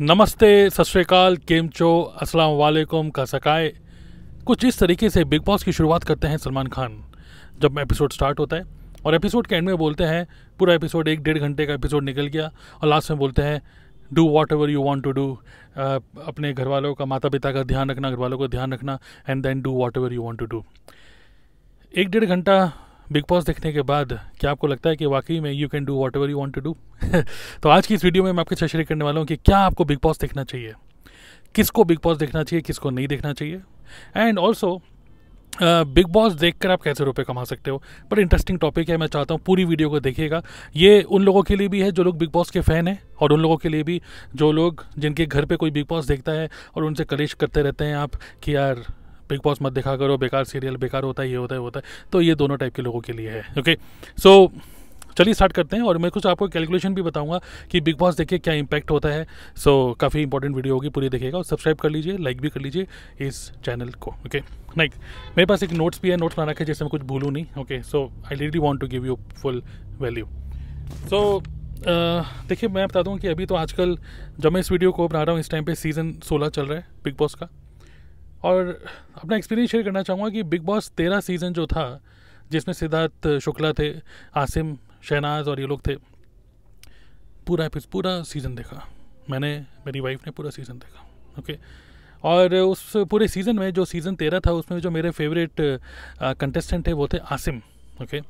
नमस्ते, सत श्रीकाल केम चो? अस्सलाम वालेकुम, का सकाए कुछ इस तरीके से बिग बॉस की शुरुआत करते हैं सलमान खान, जब एपिसोड स्टार्ट होता है। और एपिसोड के एंड में बोलते हैं, पूरा एपिसोड एक डेढ़ घंटे का एपिसोड निकल गया, और लास्ट में बोलते हैं do whatever you want to do अपने घर वालों का माता पिता का ध्यान रखना घर वालों का ध्यान रखना and then do whatever you want to do एक डेढ़ घंटा बिग बॉस देखने के बाद, क्या आपको लगता है कि वाकई में you can do whatever you want to do तो आज की इस वीडियो में मैं आपके साथ शेयर करने वाला हूँ कि क्या आपको बिग बॉस देखना चाहिए? किसको बिग बॉस देखना चाहिए, किसको नहीं देखना चाहिए? एंड ऑल्सो बिग बॉस देख कर आप कैसे रुपए कमा सकते हो? बड़ा इंटरेस्टिंग टॉपिक है, मैं चाहता हूँ पूरी वीडियो को देखिएगा। ये उन लोगों के लिए भी है जो लोग बिग बॉस के फ़ैन हैं और उन लोगों के लिए भी जो लोग जिनके घर पे कोई बिग बॉस देखता है और उनसे कलेश करते रहते हैं आप कि यार बिग बॉस मत देखा करो बेकार सीरियल बेकार होता है ये होता है होता है। तो ये दोनों टाइप के लोगों के लिए है ओके सो चलिए स्टार्ट करते हैं और मैं कुछ आपको कैलकुलेशन भी बताऊँगा कि बिग बॉस देखिए क्या इंपैक्ट होता है। सो so, काफ़ी इंपॉर्टेंट वीडियो होगी पूरी देखिएगा और सब्सक्राइब कर लीजिए लाइक भी कर लीजिए इस चैनल को ओके लाइक मेरे पास एक नोट्स भी है नोट्स बना रखे जैसे मैं कुछ भूलूँ नहीं okay so I really want to give you full value so देखिए मैं बता दूँ कि अभी तो आजकल जब मैं इस वीडियो को बना रहा हूँ इस टाइम पे सीज़न सोलह चल रहा है बिग बॉस का। और अपना एक्सपीरियंस शेयर करना चाहूँगा कि बिग बॉस तेरह सीज़न जो था, जिसमें सिद्धार्थ शुक्ला थे, आसिम, शहनाज और ये लोग थे, पूरा पूरा सीज़न देखा। मैंने, मेरी वाइफ ने पूरा सीज़न देखा। ओके और उस पूरे सीज़न में जो सीज़न तेरह था, उसमें जो मेरे फेवरेट कंटेस्टेंट थे, वो थे आसिम। ओके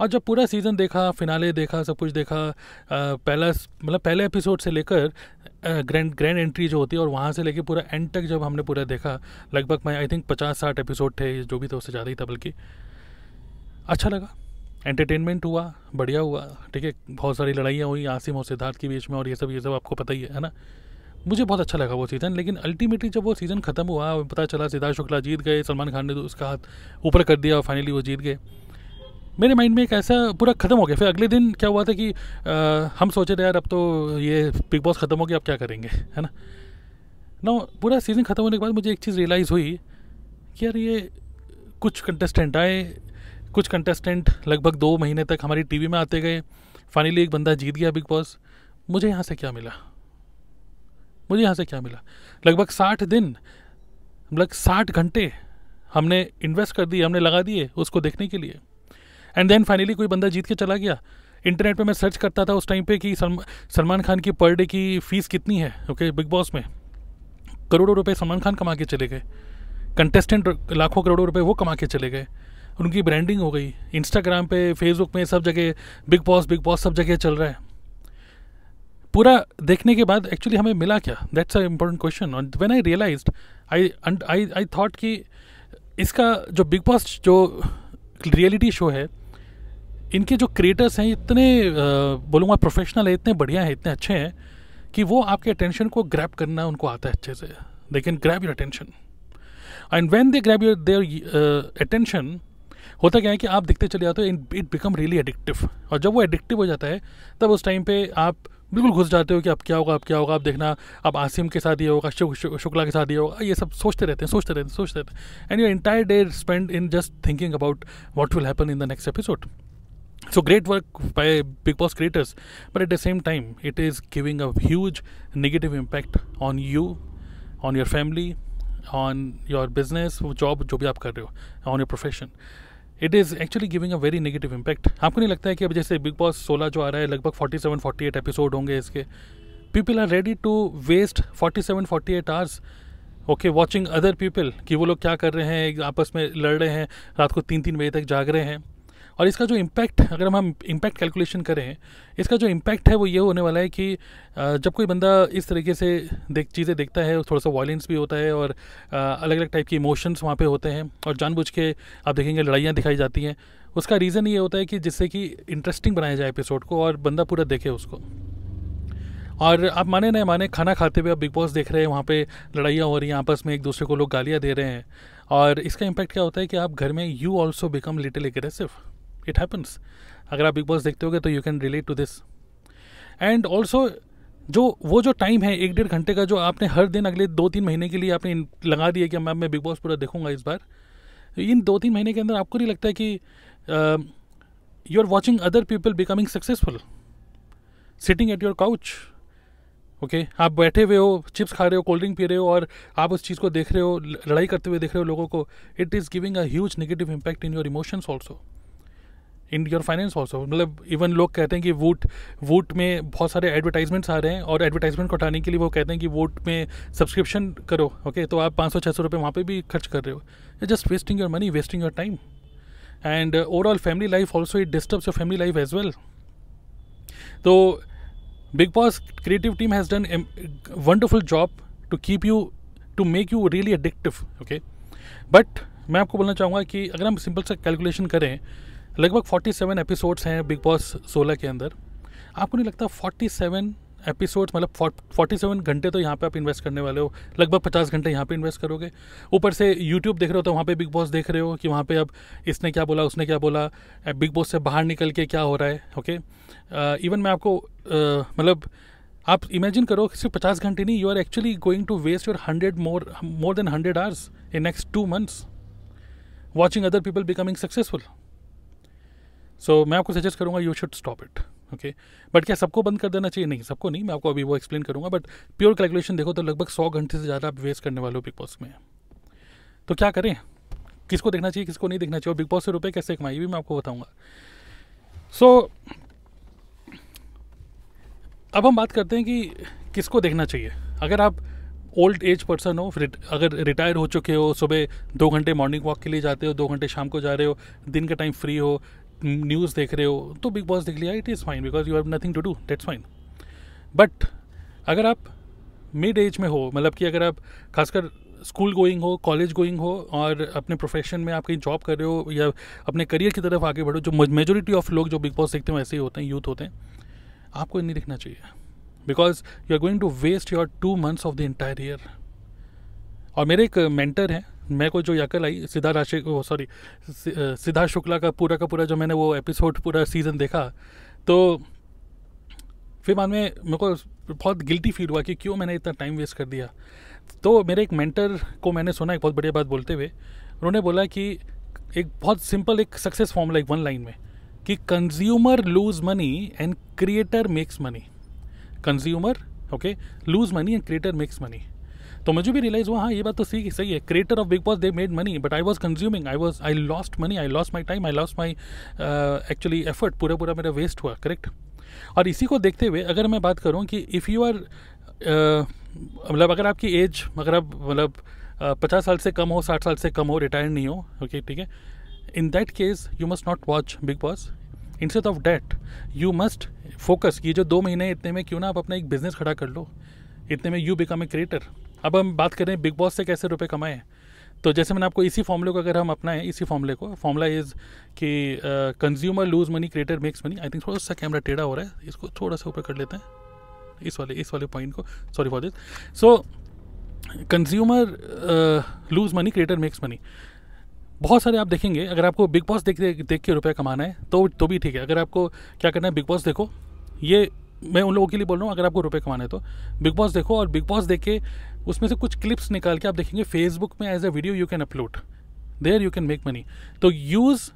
और जब पूरा सीज़न देखा फिनाले देखा, सब कुछ देखा पहला मतलब पहले एपिसोड से लेकर ग्रैंड ग्रैंड एंट्री जो होती है और वहाँ से लेकर पूरा एंड तक जब हमने पूरा देखा, लगभग मैं आई थिंक पचास साठ एपिसोड थे, जो भी था उससे ज़्यादा ही था बल्कि। अच्छा लगा। एंटरटेनमेंट हुआ, बढ़िया हुआ, ठीक है, बहुत सारी लड़ाइयाँ हुई, आसिम और सिद्धार्थ के बीच में और ये सब ये सब आपको पता ही है ना? मुझे बहुत अच्छा लगा वो सीज़न लेकिन अल्टीमेटली जब वो सीज़न ख़त्म हुआ, पता चला सिद्धार्थ शुक्ला जीत गए, सलमान खान ने तो उसका हाथ ऊपर कर दिया और फाइनली वो जीत गए। मेरे माइंड में एक ऐसा पूरा ख़त्म हो गया। फिर अगले दिन क्या हुआ था कि आ, हम सोचे थे यार अब तो ये बिग बॉस ख़त्म हो गया अब क्या करेंगे? है ना? ना पूरा सीज़न ख़त्म होने के बाद मुझे एक चीज़ रियलाइज़ हुई कि यार ये कुछ कंटेस्टेंट आए कुछ कंटेस्टेंट लगभग दो महीने तक हमारी टीवी में आते गए। फाइनली एक बंदा जीत गया बिग बॉस मुझे यहाँ से क्या मिला? मुझे यहाँ से क्या मिला? लगभग साठ दिन लगभग साठ घंटे हमने इन्वेस्ट कर दिए हमने लगा दिए उसको देखने के लिए। एंड देन फाइनली कोई बंदा जीत के चला गया। इंटरनेट पे मैं सर्च करता था उस टाइम पे कि सलमान खान की पर डे की फ़ीस कितनी है ओके बिग बॉस में। करोड़ों रुपए सलमान खान कमा के चले गए। कंटेस्टेंट लाखों करोड़ों रुपए वो कमा के चले गए। उनकी ब्रांडिंग हो गई। इंस्टाग्राम पे फेसबुक में सब जगह बिग बॉस बिग बॉस सब जगह चल रहा है। पूरा देखने के बाद एक्चुअली हमें मिला क्या? दैट्स अ इम्पोर्टेंट क्वेश्चन और आई realised I I I thought कि इसका जो बिग बॉस जो रियलिटी शो है इनके जो क्रिएटर्स हैं, इतने बोलूँगा प्रोफेशनल है, इतने बढ़िया हैं, इतने अच्छे हैं, कि वो आपके अटेंशन को ग्रैप करना उनको आता है अच्छे से। They can grab your attention and when they grab your their attention होता क्या है कि आप दिखते चले जाते हो in it become really addictive और जब वो एडिक्टिव हो जाता है, तब उस टाइम पे आप बिल्कुल घुस जाते हो कि अब क्या होगा, अब क्या होगा आप देखना, अब आसिम के साथ ये होगा शुक्ला के साथ ये होगा, ये सब सोचते रहते हैं, सोचते रहते हैं, सोचते रहते हैं। And you entire day spend in just thinking about what will happen in the next episode so, great work by big boss creators, but at the same time, it is giving a huge negative impact on you, on your family, on your business, job, जो भी आप कर रहे हो, on your profession. It is actually giving a very negative impact आपको नहीं लगता है कि अब जैसे बिग बॉस सोलह जो आ रहा है, लगभग forty seven forty eight episode होंगे इसके। People are ready to waste forty seven forty eight hours okay watching other people कि वो लोग क्या कर रहे हैं, आपस में लड़ रहे हैं, रात को तीन तीन बजे तक जाग रहे हैं। और इसका जो इम्पैक्ट अगर हम इम्पैक्ट कैलकुलेशन करें, इसका जो इम्पैक्ट है वो ये होने वाला है कि जब कोई बंदा इस तरीके से देख, चीज़ें देखता है, थोड़ा सा वायलेंस भी होता है और अलग अलग टाइप के इमोशंस वहाँ पे होते हैं और जानबूझ के आप देखेंगे लड़ाइयाँ दिखाई जाती हैं, उसका रीज़न ये होता है कि जिससे कि इंटरेस्टिंग बनाया जाए एपिसोड को और बंदा पूरा देखे उसको। और आप माने नहीं माने खाना खाते हुए आप बिग बॉस देख रहे हैं, वहाँ पे लड़ाइयाँ हो रही हैं, आपस में एक दूसरे को लोग गालियाँ दे रहे हैं। और इसका इम्पैक्ट क्या होता है कि आप घर में you also become little aggressive it happens अगर आप बिग बॉस देखते होगे तो you can relate to this and also जो, वो जो टाइम है, एक डेढ़ घंटे का जो आपने हर दिन अगले दो तीन महीने के लिए आपने लगा दिया कि मैं मैं बिग बॉस पूरा देखूँगा इस बार इन दो तीन महीने के अंदर आपको नहीं लगता है कि you are watching other people becoming successful sitting at your couch okay आप बैठे हुए हो चिप्स खा रहे हो कोल्ड ड्रिंक पी रहे हो और आप उस चीज़ को देख रहे हो लड़ाई करते हुए देख रहे हो लोगों को it is giving a huge negative impact in your emotions also in your finance also मतलब इवन लोग कहते हैं कि वोट वोट में बहुत सारे एडवर्टाइजमेंट्स आ रहे हैं और एडवर्टाइजमेंट को हटाने के लिए वो कहते हैं कि वोट में सब्सक्रिप्शन करो ओके okay? तो आप पाँच सौ छः सौ रुपये वहाँ पर भी खर्च कर रहे हो। Just wasting your money wasting your time and overall family life also it disturbs your family life as well तो Bigg Boss creative team has done wonderful job to keep you to make you really addictive okay but मैं आपको बोलना चाहूँगा कि अगर हम simple सा calculation करें लगभग 47 एपिसोड्स हैं बिग बॉस 16 के अंदर। आपको नहीं लगता 47 एपिसोड्स मतलब 47 घंटे तो यहाँ पे आप इन्वेस्ट करने वाले हो, लगभग 50 घंटे यहाँ पे इन्वेस्ट करोगे। ऊपर से यूट्यूब देख रहे हो तो वहाँ पे बिग बॉस देख रहे हो कि वहाँ पे अब इसने क्या बोला, उसने क्या बोला बिग बॉस से बाहर निकल के क्या हो रहा है ओके इवन मैं आपको मतलब आप इमेजिन करो सिर्फ़ पचास घंटे नहीं you are actually going to waste your hundred more more than hundred hours in next two months watching other people becoming successful so so, मैं आपको सजेस्ट करूँगा you should stop it okay but क्या सबको बंद कर देना चाहिए? नहीं सबको नहीं मैं आपको अभी वो एक्सप्लेन करूँगा बट प्योर कैलकुलेशन देखो तो लगभग सौ घंटे से ज़्यादा आप वेस्ट करने वाले हो बिग बॉस में। तो क्या करें? किसको देखना चाहिए किसको नहीं देखना चाहिए? और बिग बॉस से रुपये कैसे कमाई भी मैं आपको बताऊँगा। सो so, अब हम बात करते हैं कि किसको देखना चाहिए। अगर आप ओल्ड एज पर्सन हो अगर रिटायर हो चुके हो सुबह दो घंटे मॉर्निंग वॉक के लिए जाते हो दो घंटे शाम को जा रहे हो दिन का टाइम फ्री हो न्यूज़ देख रहे हो तो बिग बॉस देख लिया it is fine because you have nothing to do that's fine but अगर आप मिड एज में हो मतलब कि अगर आप खासकर स्कूल गोइंग हो कॉलेज गोइंग हो, और अपने प्रोफेशन में आप कहीं जॉब कर रहे हो, या अपने करियर की तरफ़ आगे बढ़ो, जो मेजोरिटी ऑफ़ लोग जो बिग बॉस देखते हैं, वैसे ही होते हैं यूथ होते हैं, आपको नहीं दिखना चाहिए। Because you are going to waste your two months of the entire year और मेरे एक मेंटर हैं मैं को जो यकल आई, सिद्धा राशि सॉरी सिद्धार्थ शुक्ला का पूरा का पूरा जो मैंने वो एपिसोड पूरा सीज़न देखा तो फिर बाद में मेरे को बहुत गिल्टी फील हुआ कि क्यों मैंने इतना टाइम वेस्ट कर दिया। तो मेरे एक मेंटर को मैंने सुना, एक बहुत बढ़िया बात बोलते हुए, उन्होंने बोला कि एक बहुत सिंपल एक सक्सेस फॉर्मूला एक वन लाइन में, कि consumer lose money and creator makes money consumer okay lose money and creator makes money तो मुझे भी रियलाइज़ हुआ हाँ ये बात तो सही सही है। Creator of Bigg Boss they made money but I was consuming I was I lost money I lost my time I lost my actually effort पूरा पूरा मेरा वेस्ट हुआ करेक्ट और इसी को देखते हुए अगर मैं बात करूँ कि इफ़ यू आर मतलब अगर आपकी एज अगर आप मतलब uh, पचास साल से कम हो साठ साल से कम हो रिटायर नहीं हो ओके ठीक है? In that case you must not watch Bigg Boss instead of that you must focus ये जो दो महीने इतने में क्यों ना आप अपना एक बिज़नेस खड़ा कर लो। इतने में यू बिकम ए क्रिएटर अब हम बात करें बिग बॉस से कैसे रुपए कमाएँ? तो जैसे मैंने आपको इसी फॉर्मूले को, अगर हम अपनाएँ इसी फॉर्मूले को फॉर्मूला इज़ कि consumer lose money creator makes money I think थोड़ा सा कैमरा टेढ़ा हो रहा है, इसको थोड़ा सा ऊपर कर लेते हैं। इस वाले इस वाले पॉइंट को sorry for this so consumer lose money creator makes money बहुत सारे आप देखेंगे, अगर आपको बिग बॉस देख देख के रुपये कमाना है तो तो भी ठीक है। अगर आपको क्या करना है बिग बॉस देखो। ये, मैं उन लोगों के लिए बोल रहा हूँ, अगर आपको रुपये कमाना है तो। बिग बॉस देखो और बिग बॉस देख के उसमें से कुछ क्लिप्स निकाल के आप देखेंगे फेसबुक में as a video you can upload there you can make money तो यूज़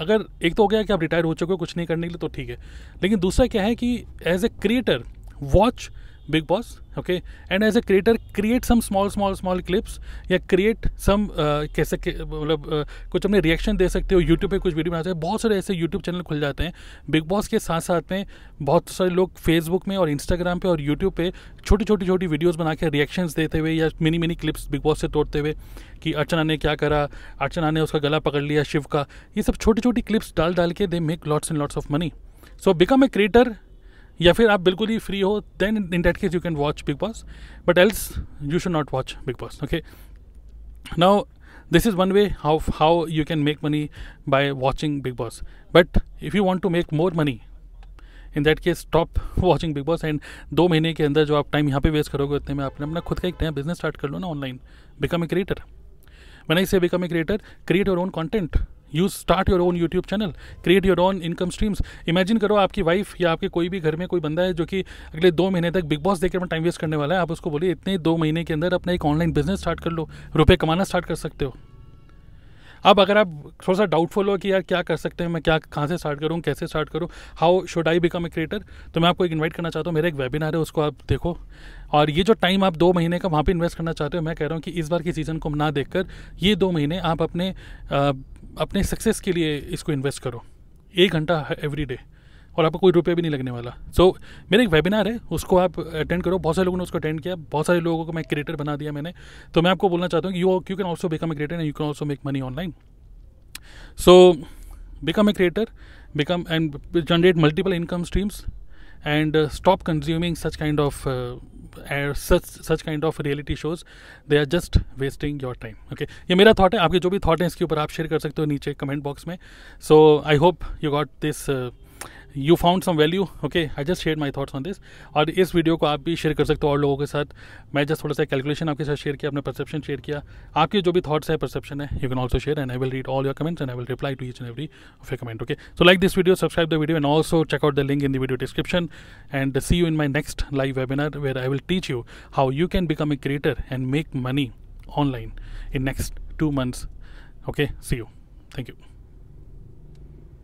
अगर एक तो हो गया कि आप रिटायर हो चुके हो, कुछ नहीं करने के लिए तो ठीक है। लेकिन दूसरा क्या है कि as a creator watch Bigg Boss okay and as a creator create some small small small clips या क्रिएट सम कैसे मतलब uh, कुछ अपने रिएक्शन दे सकते हो यूट्यूब पे कुछ वीडियो बनाते हैं। बहुत सारे ऐसे यूट्यूब चैनल खुल जाते हैं। बिग बॉस के साथ साथ में बहुत सारे लोग फेसबुक में और इंस्टाग्राम पे और यूट्यूब पे छोटी छोटी छोटी वीडियोज़ बना के रिएक्शंस देते हुए या mini mini clips Bigg Boss से तोड़ते हुए कि अर्चना ने क्या करा अर्चना ने उसका गला पकड़ लिया शिव का। ये सब छोटी छोटी क्लिप्स डाल डाल के they make lots and lots of money so become a creator या फिर आप बिल्कुल ही फ्री हो then in that case you can watch Bigg Boss but else you should not watch Bigg Boss okay now this is one way how how you can make money by watching big boss. But if you want to make more money in that case stop watching Bigg Boss and दो महीने के अंदर जो आप time यहाँ पे waste करोगे, उतने में आपने अपना खुद का एक नया बिज़नेस स्टार्ट कर लो ना online become a creator man I say become a creator create your own content you start your own YouTube channel create your own income streams imagine करो आपकी वाइफ या आपके कोई भी घर में कोई बंदा है जो कि अगले दो महीने तक बिग बॉस देखकर अपना टाइम वेस्ट करने वाला है आप उसको बोलिए इतने दो महीने के अंदर अपना एक ऑनलाइन बिज़नेस स्टार्ट कर लो। रुपये कमाना स्टार्ट कर सकते हो। अब अगर आप थोड़ा सा डाउटफुल हो कि यार क्या कर सकते हैं मैं क्या कहाँ से स्टार्ट करूँ कैसे स्टार्ट करूँ how should I become a creator तो मैं आपको एक इन्वाइट करना चाहता हूँ मेरा एक वेबिनार है उसको आप देखो। और ये जो टाइम आप दो महीने का वहाँ पे इन्वेस्ट करना चाहते हो मैं कह रहा हूँ कि इस बार की सीज़न को ना देखकर ये दो महीने आप अपने आ, अपने सक्सेस के लिए इसको इन्वेस्ट करो। एक घंटा एवरी डे और आपको कोई रुपये भी नहीं लगने वाला। सो so, मेरा एक वेबिनार है उसको आप अटेंड करो। बहुत सारे लोगों ने उसको अटेंड किया। बहुत सारे लोगों को मैं क्रिएटर बना दिया मैंने। तो मैं आपको बोलना चाहता हूँ you you can also become a creator and you can also make money online so become a creator become and generate multiple income streams and stop consuming such kind of such such kind of reality shows they are just wasting your time okay ये मेरा thought है, आपके जो भी that हैं, इसके ऊपर आप शेयर कर सकते हो नीचे कमेंट बॉक्स में। So I hope you got this you found some value okay I just share my thoughts on this और इस वीडियो को आप भी शेयर कर सकते हो और लोगों के साथ। मैं जस्ट थोड़ा सा कैलकुलेशन आपके साथ शेयर किया, अपने परसेप्शन शेयर किया। आपके जो भी थॉट्स है परसेप्शन है you can also share and I will read all your comments and I will reply to each and every of comment okay so like this video subscribe the video and also check out the link in the video description and see you in my next live webinar where I will teach you how you can become a creator and make money online in next two months, okay? See you. Thank you.